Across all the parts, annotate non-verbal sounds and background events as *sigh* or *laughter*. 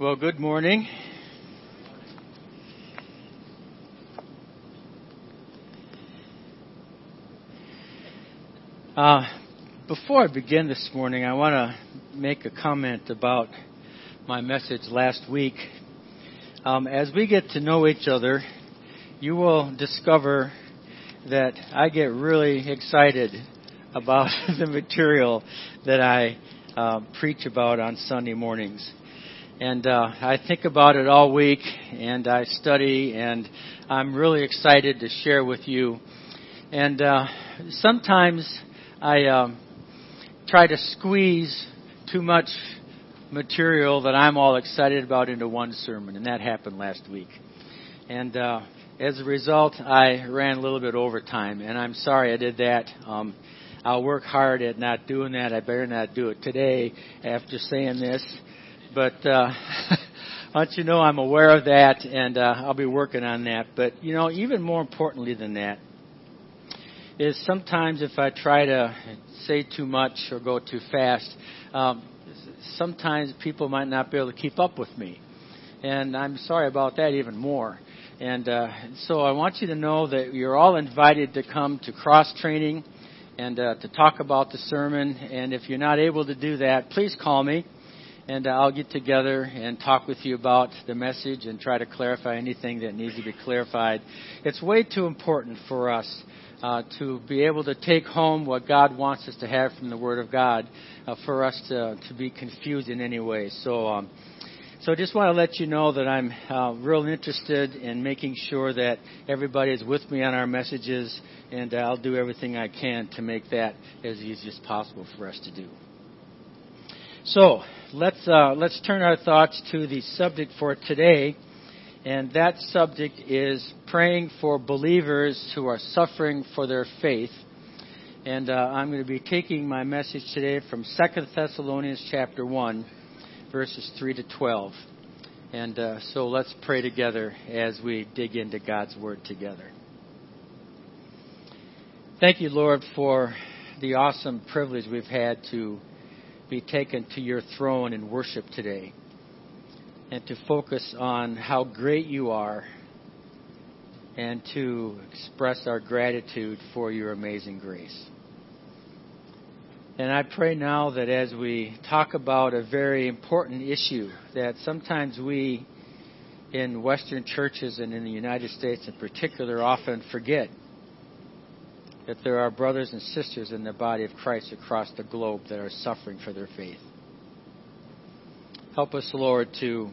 Well, good morning. Uh, before I begin this morning, I want to make a comment about my message last week. Um, as we get to know each other, you will discover that I get really excited about *laughs* the material that I uh, preach about on Sunday mornings. And uh, I think about it all week, and I study, and I'm really excited to share with you. And uh, sometimes I um, try to squeeze too much material that I'm all excited about into one sermon, and that happened last week. And uh, as a result, I ran a little bit over time, and I'm sorry I did that. Um, I'll work hard at not doing that. I better not do it today after saying this. But uh, *laughs* want you know I'm aware of that, and uh, I'll be working on that. But you know, even more importantly than that is sometimes if I try to say too much or go too fast, um, sometimes people might not be able to keep up with me, and I'm sorry about that even more. And uh, so I want you to know that you're all invited to come to cross training and uh, to talk about the sermon. And if you're not able to do that, please call me and I'll get together and talk with you about the message and try to clarify anything that needs to be clarified. It's way too important for us uh, to be able to take home what God wants us to have from the Word of God uh, for us to, to be confused in any way. So, um, so I just want to let you know that I'm uh, real interested in making sure that everybody is with me on our messages, and I'll do everything I can to make that as easy as possible for us to do. So let's uh, let's turn our thoughts to the subject for today, and that subject is praying for believers who are suffering for their faith. And uh, I'm going to be taking my message today from Second Thessalonians chapter one, verses three to twelve. And uh, so let's pray together as we dig into God's word together. Thank you, Lord, for the awesome privilege we've had to be taken to your throne in worship today and to focus on how great you are and to express our gratitude for your amazing grace. And I pray now that as we talk about a very important issue that sometimes we in Western churches and in the United States in particular often forget that there are brothers and sisters in the body of Christ across the globe that are suffering for their faith. Help us, Lord, to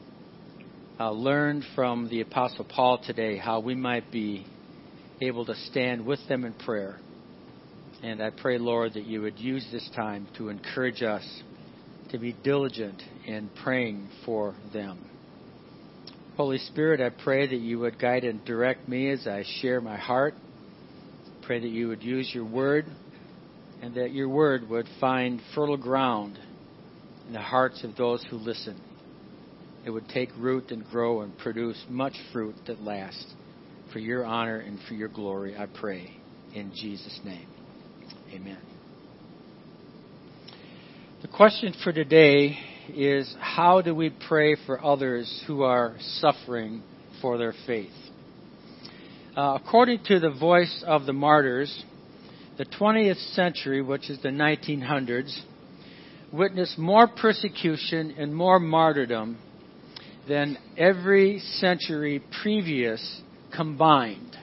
uh, learn from the Apostle Paul today how we might be able to stand with them in prayer. And I pray, Lord, that you would use this time to encourage us to be diligent in praying for them. Holy Spirit, I pray that you would guide and direct me as I share my heart pray that you would use your word and that your word would find fertile ground in the hearts of those who listen. It would take root and grow and produce much fruit that lasts. For your honor and for your glory, I pray. In Jesus' name. Amen. The question for today is how do we pray for others who are suffering for their faith? Uh, according to the voice of the martyrs, the 20th century, which is the 1900s, witnessed more persecution and more martyrdom than every century previous combined.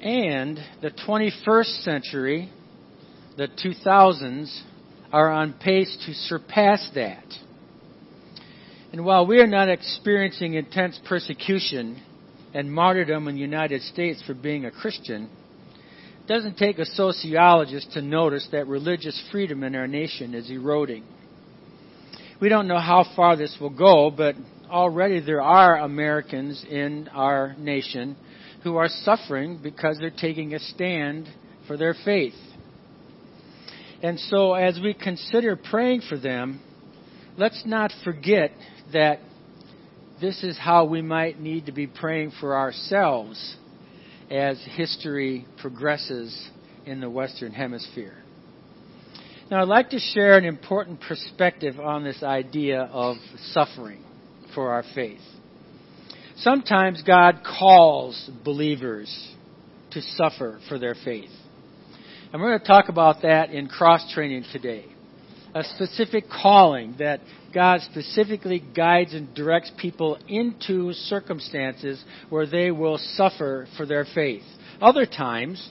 And the 21st century, the 2000s, are on pace to surpass that. And while we are not experiencing intense persecution and martyrdom in the United States for being a Christian, it doesn't take a sociologist to notice that religious freedom in our nation is eroding. We don't know how far this will go, but already there are Americans in our nation who are suffering because they're taking a stand for their faith. And so, as we consider praying for them, let's not forget that this is how we might need to be praying for ourselves as history progresses in the Western Hemisphere. Now, I'd like to share an important perspective on this idea of suffering for our faith. Sometimes God calls believers to suffer for their faith. And we're going to talk about that in cross training today. A specific calling that God specifically guides and directs people into circumstances where they will suffer for their faith. Other times,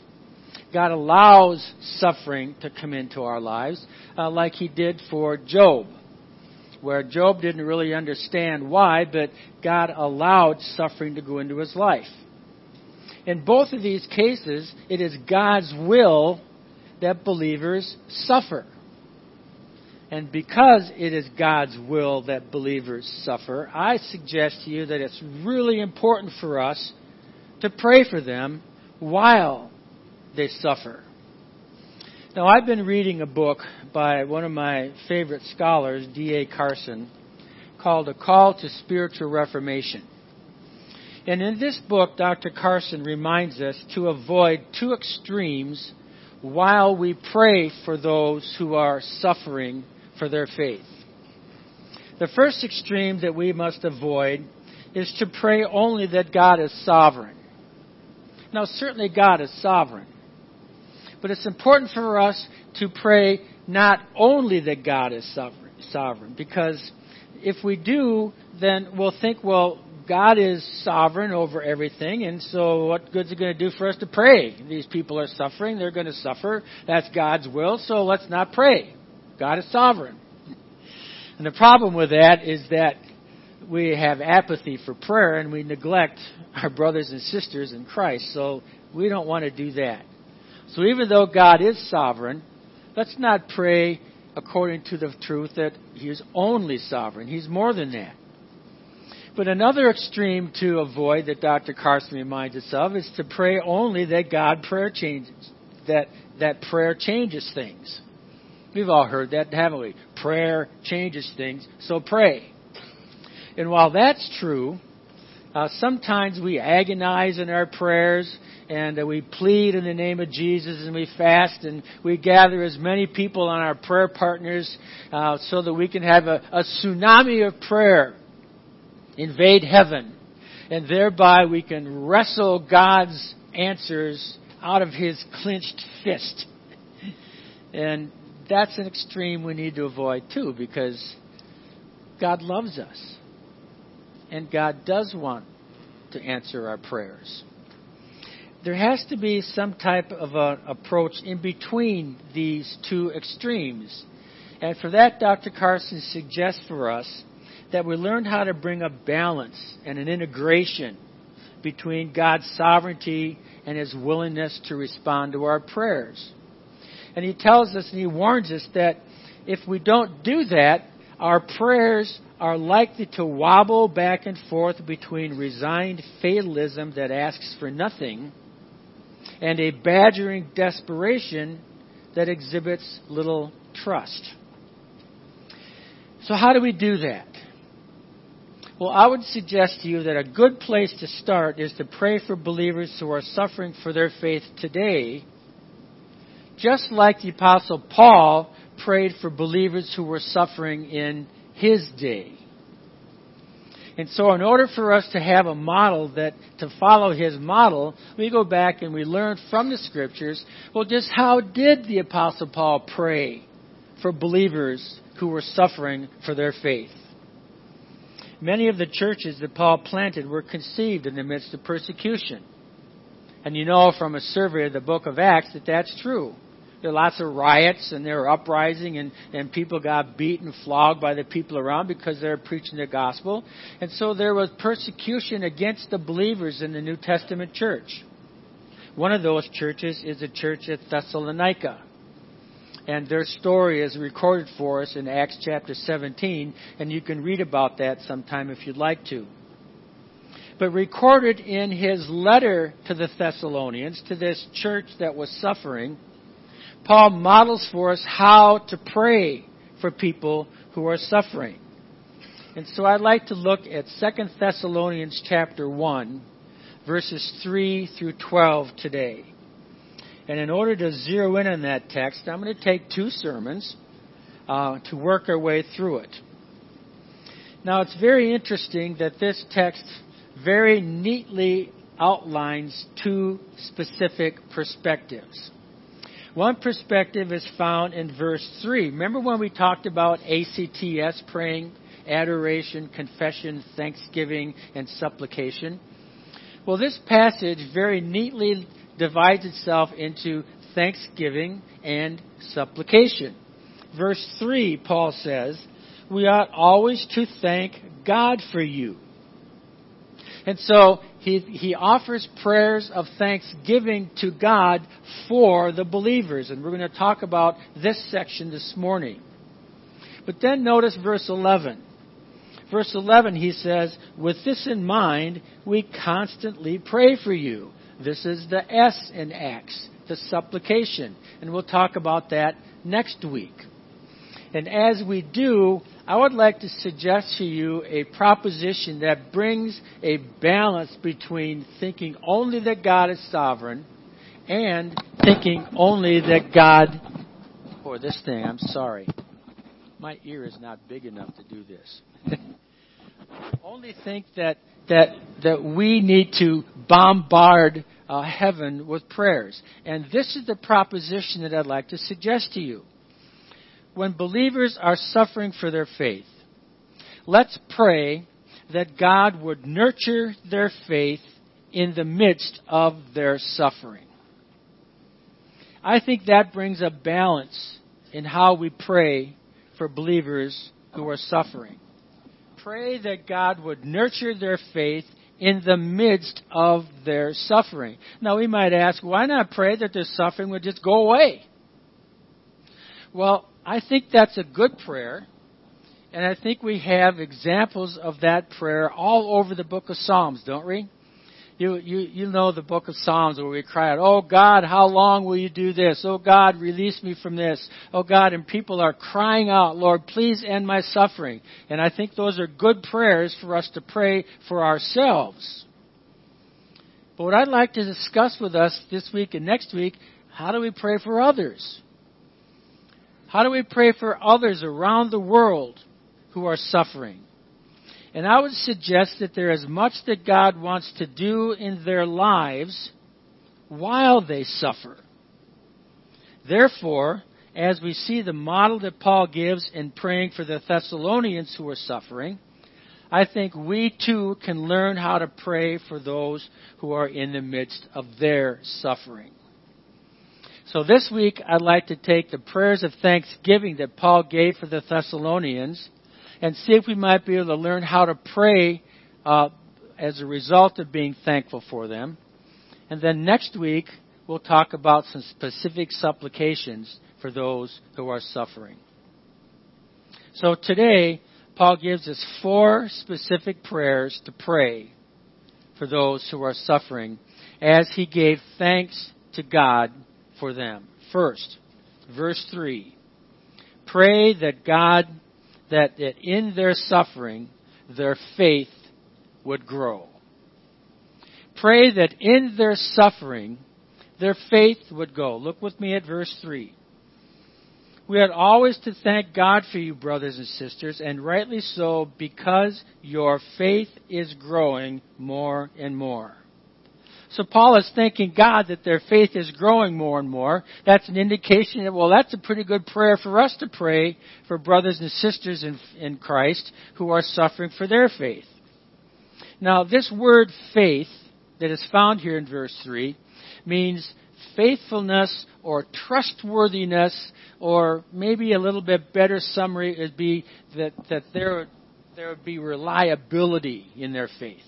God allows suffering to come into our lives, uh, like He did for Job, where Job didn't really understand why, but God allowed suffering to go into his life. In both of these cases, it is God's will that believers suffer. And because it is God's will that believers suffer, I suggest to you that it's really important for us to pray for them while they suffer. Now, I've been reading a book by one of my favorite scholars, D.A. Carson, called A Call to Spiritual Reformation. And in this book, Dr. Carson reminds us to avoid two extremes while we pray for those who are suffering for their faith. The first extreme that we must avoid is to pray only that God is sovereign. Now, certainly God is sovereign. But it's important for us to pray not only that God is sovereign, because if we do, then we'll think, well, God is sovereign over everything, and so what good's it going to do for us to pray? These people are suffering, they're going to suffer. That's God's will, so let's not pray. God is sovereign. And the problem with that is that we have apathy for prayer and we neglect our brothers and sisters in Christ, so we don't want to do that. So even though God is sovereign, let's not pray according to the truth that He is only sovereign. He's more than that. But another extreme to avoid that Dr. Carson reminds us of is to pray only that God prayer changes, that, that prayer changes things. We've all heard that, haven't we? Prayer changes things, so pray. And while that's true, uh, sometimes we agonize in our prayers and uh, we plead in the name of Jesus and we fast and we gather as many people on our prayer partners uh, so that we can have a, a tsunami of prayer invade heaven, and thereby we can wrestle God's answers out of his clenched fist. And that's an extreme we need to avoid too, because God loves us. And God does want to answer our prayers. There has to be some type of an approach in between these two extremes. And for that, Dr. Carson suggests for us that we learn how to bring a balance and an integration between God's sovereignty and His willingness to respond to our prayers. And He tells us and He warns us that if we don't do that, our prayers are likely to wobble back and forth between resigned fatalism that asks for nothing and a badgering desperation that exhibits little trust. So, how do we do that? Well, I would suggest to you that a good place to start is to pray for believers who are suffering for their faith today, just like the Apostle Paul prayed for believers who were suffering in his day. And so in order for us to have a model that to follow his model, we go back and we learn from the scriptures, well just how did the apostle Paul pray for believers who were suffering for their faith? Many of the churches that Paul planted were conceived in the midst of persecution. And you know from a survey of the book of Acts that that's true. There were lots of riots and there were uprising and, and people got beaten, flogged by the people around because they were preaching the gospel. And so there was persecution against the believers in the New Testament church. One of those churches is the church at Thessalonica and their story is recorded for us in Acts chapter 17, and you can read about that sometime if you'd like to. But recorded in his letter to the Thessalonians, to this church that was suffering, Paul models for us how to pray for people who are suffering. And so I'd like to look at 2 Thessalonians chapter 1, verses 3 through 12 today. And in order to zero in on that text, I'm going to take two sermons uh, to work our way through it. Now, it's very interesting that this text very neatly outlines two specific perspectives. One perspective is found in verse 3. Remember when we talked about ACTS praying, adoration, confession, thanksgiving, and supplication? Well, this passage very neatly divides itself into thanksgiving and supplication. Verse 3, Paul says, We ought always to thank God for you. And so he, he offers prayers of thanksgiving to God for the believers. And we're going to talk about this section this morning. But then notice verse 11. Verse 11, he says, With this in mind, we constantly pray for you. This is the S in Acts, the supplication. And we'll talk about that next week. And as we do, I would like to suggest to you a proposition that brings a balance between thinking only that God is sovereign and thinking only that God, or this thing, I'm sorry. My ear is not big enough to do this. *laughs* only think that that that we need to bombard uh, heaven with prayers. And this is the proposition that I'd like to suggest to you. When believers are suffering for their faith, let's pray that God would nurture their faith in the midst of their suffering. I think that brings a balance in how we pray for believers who are suffering pray that God would nurture their faith in the midst of their suffering. Now, we might ask, why not pray that their suffering would just go away? Well, I think that's a good prayer. And I think we have examples of that prayer all over the book of Psalms, don't we? You, you, you know the book of Psalms where we cry out, Oh God, how long will you do this? Oh God, release me from this. Oh God, and people are crying out, Lord, please end my suffering. And I think those are good prayers for us to pray for ourselves. But what I'd like to discuss with us this week and next week, how do we pray for others? How do we pray for others around the world who are suffering? And I would suggest that there is much that God wants to do in their lives while they suffer. Therefore, as we see the model that Paul gives in praying for the Thessalonians who are suffering, I think we too can learn how to pray for those who are in the midst of their suffering. So this week, I'd like to take the prayers of thanksgiving that Paul gave for the Thessalonians and see if we might be able to learn how to pray uh, as a result of being thankful for them. And then next week, we'll talk about some specific supplications for those who are suffering. So today, Paul gives us four specific prayers to pray for those who are suffering as he gave thanks to God for them. First, verse 3. Pray that God that, that in their suffering, their faith would grow. Pray that in their suffering, their faith would go. Look with me at verse 3. We ought always to thank God for you, brothers and sisters, and rightly so, because your faith is growing more and more. So Paul is thanking God that their faith is growing more and more. That's an indication that, well, that's a pretty good prayer for us to pray for brothers and sisters in, in Christ who are suffering for their faith. Now, this word faith that is found here in verse 3 means faithfulness or trustworthiness, or maybe a little bit better summary would be that, that there, there would be reliability in their faith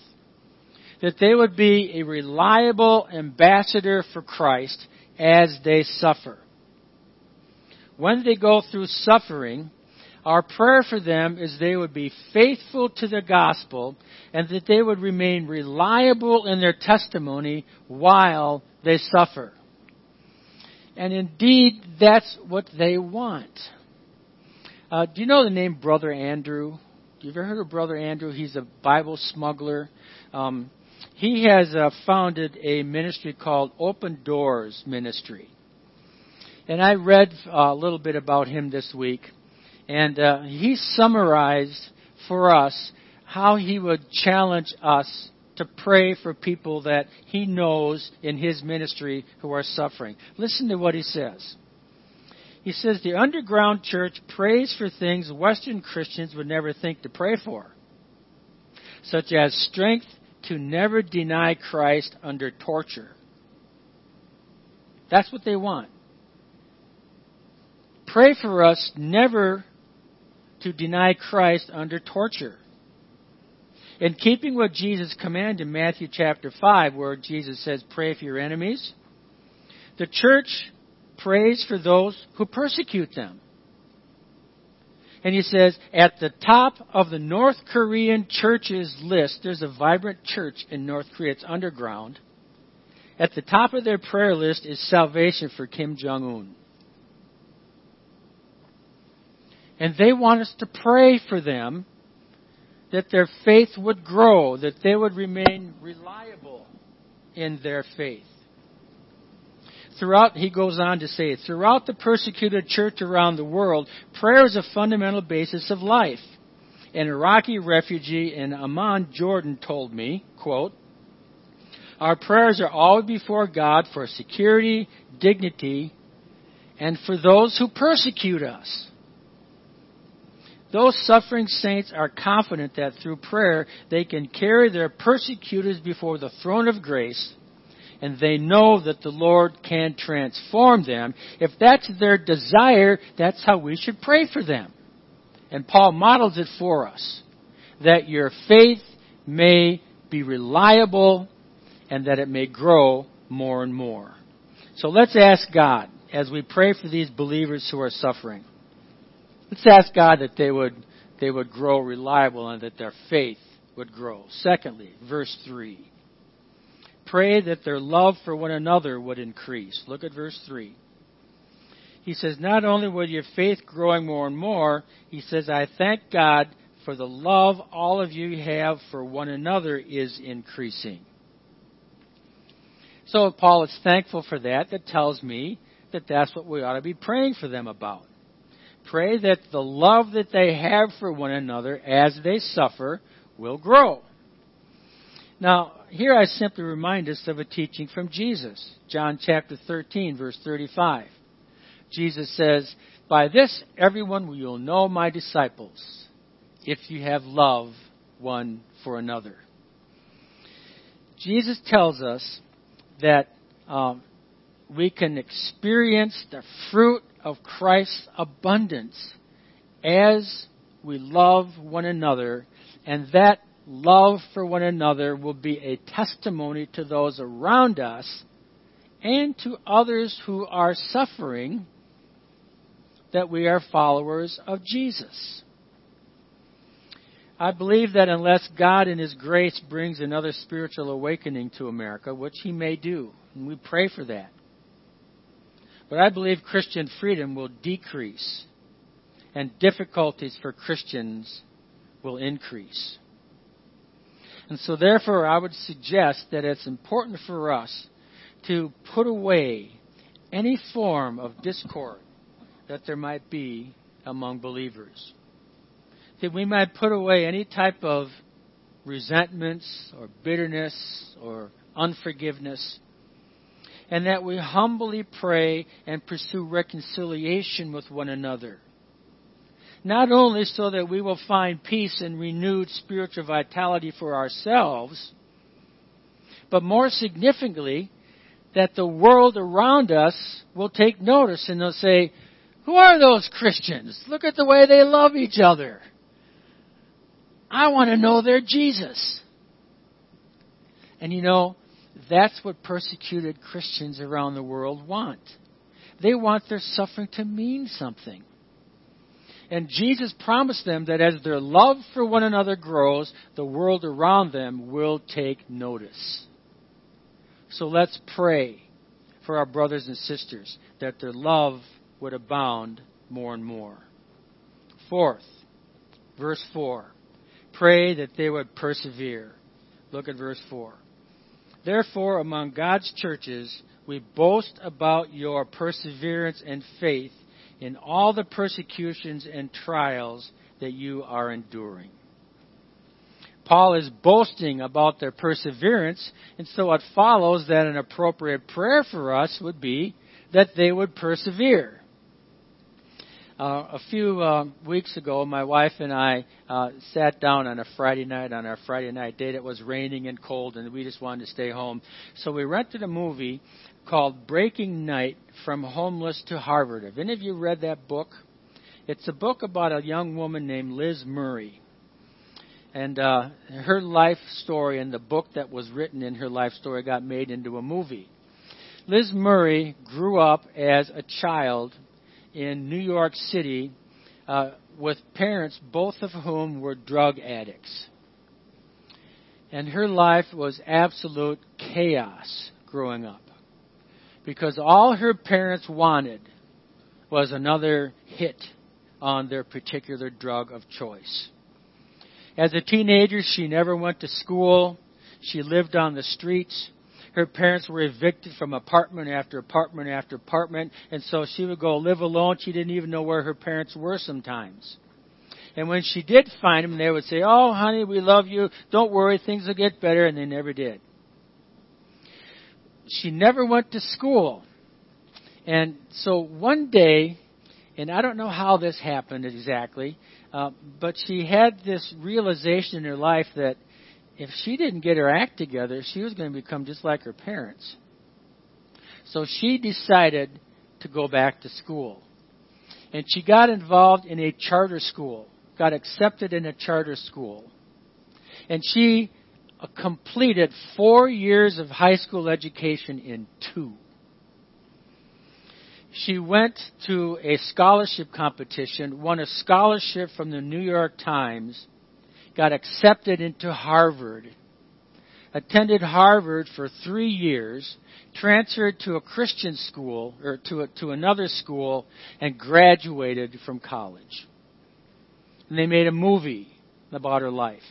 that they would be a reliable ambassador for Christ as they suffer. When they go through suffering, our prayer for them is they would be faithful to the gospel and that they would remain reliable in their testimony while they suffer. And indeed, that's what they want. Uh, do you know the name Brother Andrew? You ever heard of Brother Andrew? He's a Bible smuggler. Um, he has uh, founded a ministry called Open Doors Ministry. And I read uh, a little bit about him this week, and uh, he summarized for us how he would challenge us to pray for people that he knows in his ministry who are suffering. Listen to what he says. He says the underground church prays for things Western Christians would never think to pray for, such as strength to never deny Christ under torture. That's what they want. Pray for us never to deny Christ under torture. In keeping what Jesus commanded in Matthew chapter 5, where Jesus says, Pray for your enemies, the church prays for those who persecute them. And he says, at the top of the North Korean churches list, there's a vibrant church in North Korea. It's underground. At the top of their prayer list is salvation for Kim Jong Un. And they want us to pray for them that their faith would grow, that they would remain reliable in their faith throughout, he goes on to say, throughout the persecuted church around the world, prayer is a fundamental basis of life. An Iraqi refugee in Amman, Jordan told me, quote, our prayers are always before God for security, dignity, and for those who persecute us. Those suffering saints are confident that through prayer they can carry their persecutors before the throne of grace and they know that the Lord can transform them. If that's their desire, that's how we should pray for them. And Paul models it for us. That your faith may be reliable and that it may grow more and more. So let's ask God as we pray for these believers who are suffering. Let's ask God that they would, they would grow reliable and that their faith would grow. Secondly, verse 3 pray that their love for one another would increase. Look at verse 3. He says, Not only will your faith growing more and more, he says, I thank God for the love all of you have for one another is increasing. So Paul is thankful for that. That tells me that that's what we ought to be praying for them about. Pray that the love that they have for one another as they suffer will grow. Now, here I simply remind us of a teaching from Jesus. John chapter 13, verse 35. Jesus says, By this everyone will know my disciples, if you have love one for another. Jesus tells us that um, we can experience the fruit of Christ's abundance as we love one another, and that love for one another will be a testimony to those around us and to others who are suffering that we are followers of Jesus. I believe that unless God in His grace brings another spiritual awakening to America, which He may do, and we pray for that, but I believe Christian freedom will decrease and difficulties for Christians will increase. And so, therefore, I would suggest that it's important for us to put away any form of discord that there might be among believers. That we might put away any type of resentments or bitterness or unforgiveness. And that we humbly pray and pursue reconciliation with one another not only so that we will find peace and renewed spiritual vitality for ourselves, but more significantly, that the world around us will take notice and they'll say, Who are those Christians? Look at the way they love each other. I want to know their Jesus. And you know, that's what persecuted Christians around the world want. They want their suffering to mean something. And Jesus promised them that as their love for one another grows, the world around them will take notice. So let's pray for our brothers and sisters that their love would abound more and more. Fourth, verse 4. Pray that they would persevere. Look at verse 4. Therefore, among God's churches, we boast about your perseverance and faith in all the persecutions and trials that you are enduring. Paul is boasting about their perseverance, and so it follows that an appropriate prayer for us would be that they would persevere. Uh, a few uh, weeks ago, my wife and I uh, sat down on a Friday night on our Friday night date. It was raining and cold, and we just wanted to stay home. So we rented a movie called Breaking Night from Homeless to Harvard. Have any of you read that book? It's a book about a young woman named Liz Murray. And uh, her life story and the book that was written in her life story got made into a movie. Liz Murray grew up as a child in New York City uh, with parents, both of whom were drug addicts. And her life was absolute chaos growing up. Because all her parents wanted was another hit on their particular drug of choice. As a teenager, she never went to school. She lived on the streets. Her parents were evicted from apartment after apartment after apartment, and so she would go live alone. She didn't even know where her parents were sometimes. And when she did find them, they would say, Oh, honey, we love you. Don't worry, things will get better. And they never did. She never went to school. And so one day, and I don't know how this happened exactly, uh, but she had this realization in her life that if she didn't get her act together, she was going to become just like her parents. So she decided to go back to school. And she got involved in a charter school, got accepted in a charter school. And she completed four years of high school education in two. She went to a scholarship competition, won a scholarship from the New York Times, got accepted into Harvard, attended Harvard for three years, transferred to a Christian school or to a, to another school, and graduated from college. And they made a movie about her life.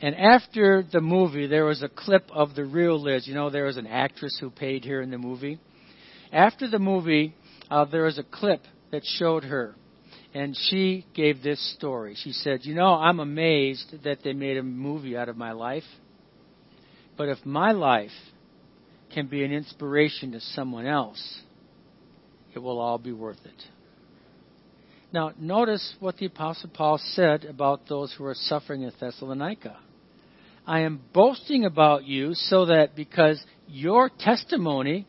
And after the movie, there was a clip of the real Liz. You know, there was an actress who paid here in the movie. After the movie, uh, there was a clip that showed her and she gave this story. She said, You know, I'm amazed that they made a movie out of my life. But if my life can be an inspiration to someone else, it will all be worth it. Now, notice what the Apostle Paul said about those who are suffering in Thessalonica. I am boasting about you so that because your testimony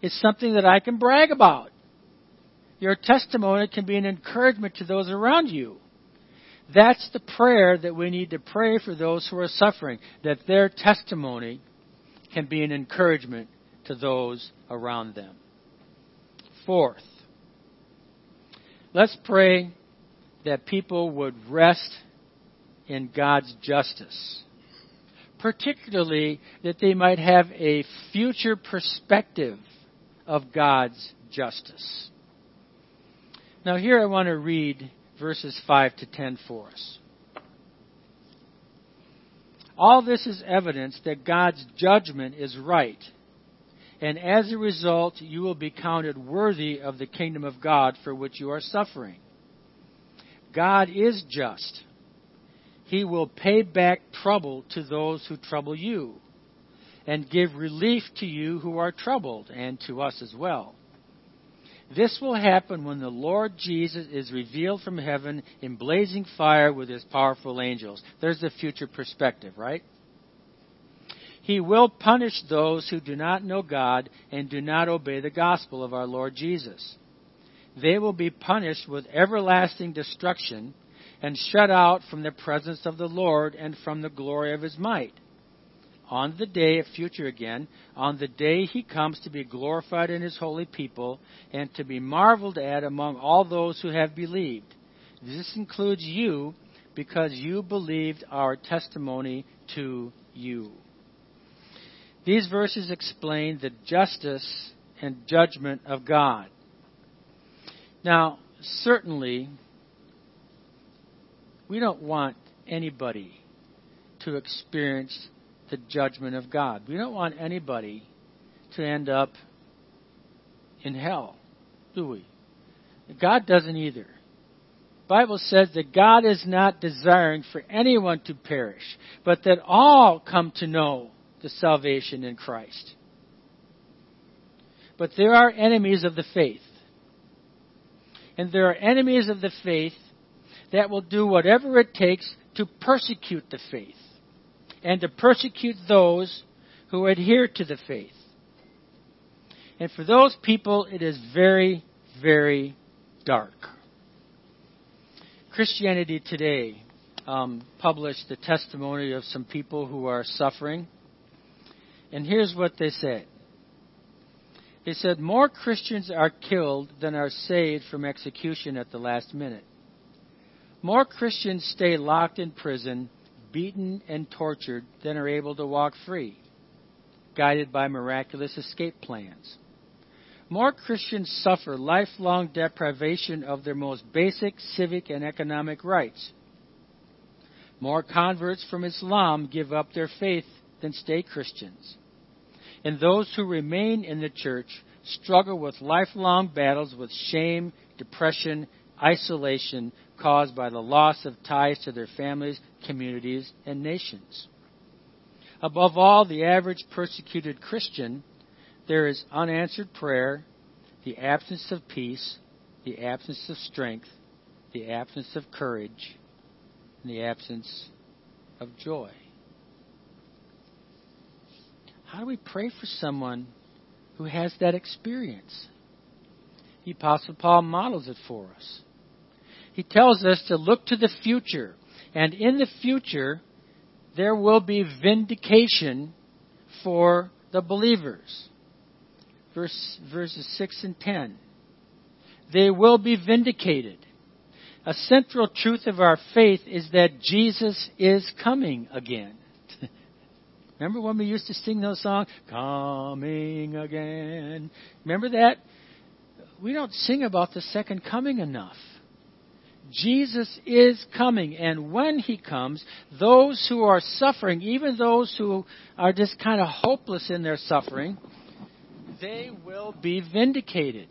is something that I can brag about. Your testimony can be an encouragement to those around you. That's the prayer that we need to pray for those who are suffering, that their testimony can be an encouragement to those around them. Fourth, let's pray that people would rest in God's justice, particularly that they might have a future perspective of God's justice. Now, here I want to read verses 5 to 10 for us. All this is evidence that God's judgment is right, and as a result, you will be counted worthy of the kingdom of God for which you are suffering. God is just. He will pay back trouble to those who trouble you, and give relief to you who are troubled, and to us as well. This will happen when the Lord Jesus is revealed from heaven in blazing fire with his powerful angels. There's the future perspective, right? He will punish those who do not know God and do not obey the gospel of our Lord Jesus. They will be punished with everlasting destruction and shut out from the presence of the Lord and from the glory of his might on the day of future again, on the day he comes to be glorified in his holy people and to be marveled at among all those who have believed. This includes you because you believed our testimony to you. These verses explain the justice and judgment of God. Now, certainly, we don't want anybody to experience the judgment of God. We don't want anybody to end up in hell, do we? God doesn't either. The Bible says that God is not desiring for anyone to perish, but that all come to know the salvation in Christ. But there are enemies of the faith. And there are enemies of the faith that will do whatever it takes to persecute the faith and to persecute those who adhere to the faith. And for those people, it is very, very dark. Christianity Today um, published the testimony of some people who are suffering. And here's what they said. They said, More Christians are killed than are saved from execution at the last minute. More Christians stay locked in prison, beaten and tortured, than are able to walk free, guided by miraculous escape plans. More Christians suffer lifelong deprivation of their most basic civic and economic rights. More converts from Islam give up their faith than stay Christians. And those who remain in the church struggle with lifelong battles with shame, depression, isolation caused by the loss of ties to their families, communities, and nations. Above all, the average persecuted Christian there is unanswered prayer, the absence of peace, the absence of strength, the absence of courage, and the absence of joy. How do we pray for someone who has that experience? The Apostle Paul models it for us. He tells us to look to the future, and in the future, there will be vindication for the believers verse, verses 6 and 10. They will be vindicated. A central truth of our faith is that Jesus is coming again. *laughs* Remember when we used to sing those songs? Coming again. Remember that? We don't sing about the second coming enough. Jesus is coming, and when He comes, those who are suffering, even those who are just kind of hopeless in their suffering, they will be vindicated.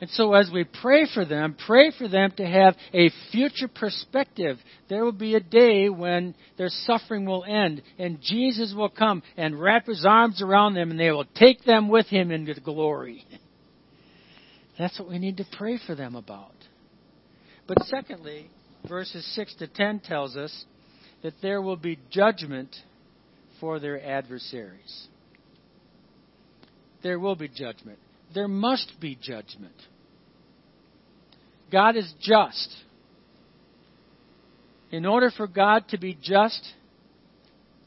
And so, as we pray for them, pray for them to have a future perspective. There will be a day when their suffering will end, and Jesus will come and wrap his arms around them, and they will take them with him into glory. That's what we need to pray for them about. But secondly, verses 6 to 10 tells us that there will be judgment for their adversaries there will be judgment. There must be judgment. God is just. In order for God to be just,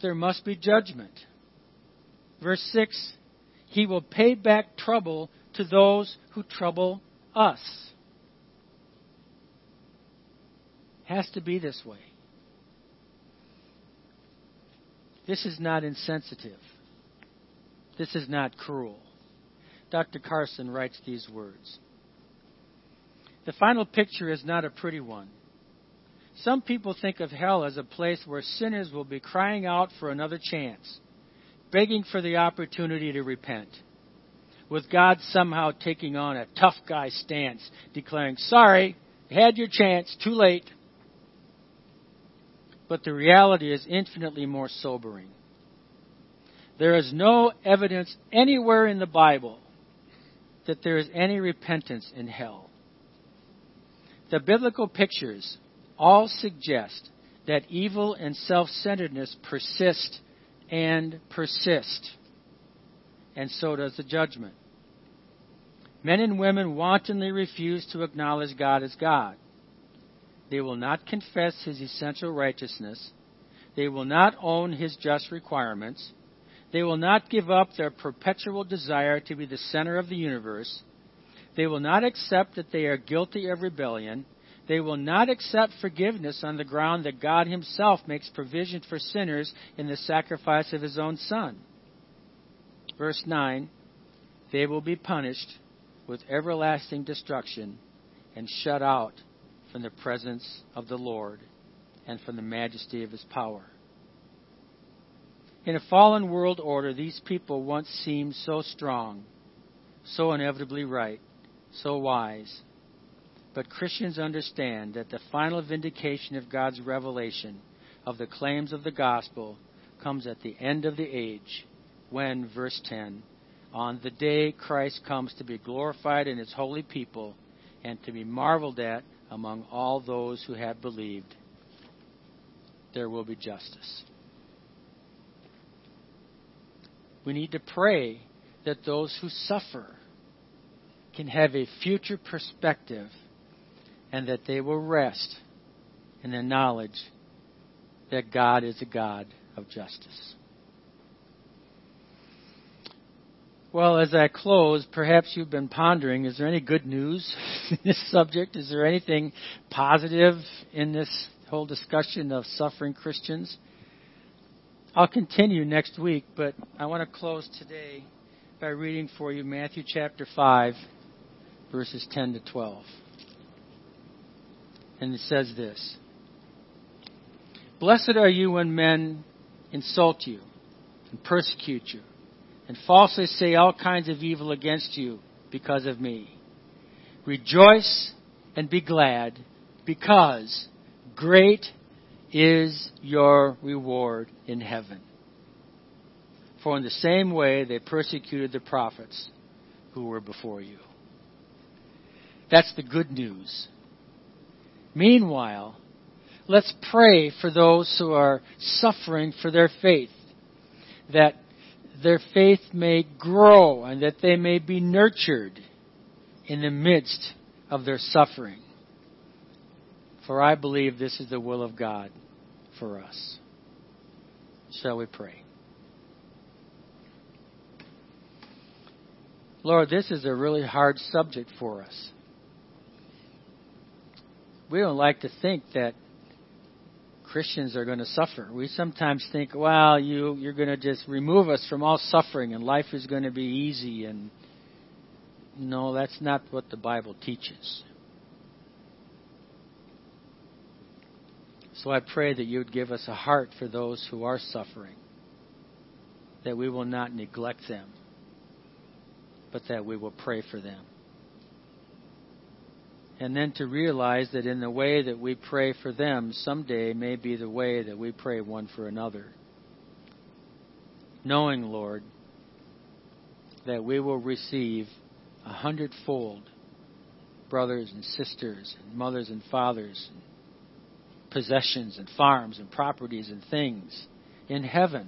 there must be judgment. Verse 6 He will pay back trouble to those who trouble us. Has to be this way. This is not insensitive. This is not cruel. Dr. Carson writes these words The final picture is not a pretty one. Some people think of hell as a place where sinners will be crying out for another chance, begging for the opportunity to repent, with God somehow taking on a tough guy stance, declaring, Sorry, had your chance, too late. But the reality is infinitely more sobering. There is no evidence anywhere in the Bible that there is any repentance in hell. The biblical pictures all suggest that evil and self centeredness persist and persist. And so does the judgment. Men and women wantonly refuse to acknowledge God as God. They will not confess His essential righteousness. They will not own His just requirements. They will not give up their perpetual desire to be the center of the universe. They will not accept that they are guilty of rebellion. They will not accept forgiveness on the ground that God Himself makes provision for sinners in the sacrifice of His own Son. Verse 9 They will be punished with everlasting destruction and shut out from the presence of the Lord and from the majesty of His power. In a fallen world order, these people once seemed so strong, so inevitably right, so wise. But Christians understand that the final vindication of God's revelation of the claims of the gospel comes at the end of the age, when, verse 10, on the day Christ comes to be glorified in his holy people and to be marveled at among all those who have believed, there will be justice. We need to pray that those who suffer can have a future perspective and that they will rest in the knowledge that God is a God of justice. Well, as I close, perhaps you've been pondering is there any good news *laughs* in this subject? Is there anything positive in this whole discussion of suffering Christians? I'll continue next week, but I want to close today by reading for you Matthew chapter 5, verses 10 to 12. And it says this Blessed are you when men insult you and persecute you and falsely say all kinds of evil against you because of me. Rejoice and be glad because great is your reward in heaven. For in the same way they persecuted the prophets who were before you. That's the good news. Meanwhile, let's pray for those who are suffering for their faith, that their faith may grow and that they may be nurtured in the midst of their suffering. For I believe this is the will of God for us. Shall we pray? Lord, this is a really hard subject for us. We don't like to think that Christians are going to suffer. We sometimes think, well, you you're going to just remove us from all suffering and life is going to be easy and no, that's not what the Bible teaches. So I pray that you would give us a heart for those who are suffering, that we will not neglect them, but that we will pray for them and then to realize that in the way that we pray for them someday may be the way that we pray one for another. Knowing, Lord, that we will receive a hundredfold brothers and sisters, and mothers and fathers, and possessions and farms and properties and things in heaven,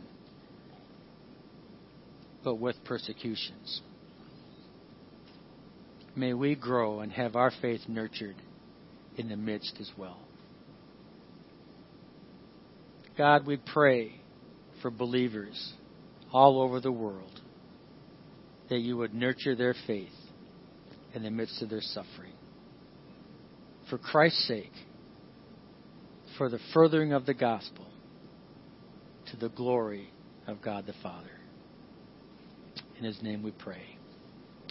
but with persecutions may we grow and have our faith nurtured in the midst as well. God, we pray for believers all over the world that you would nurture their faith in the midst of their suffering. For Christ's sake, for the furthering of the gospel to the glory of God the Father. In his name we pray.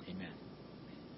Amen.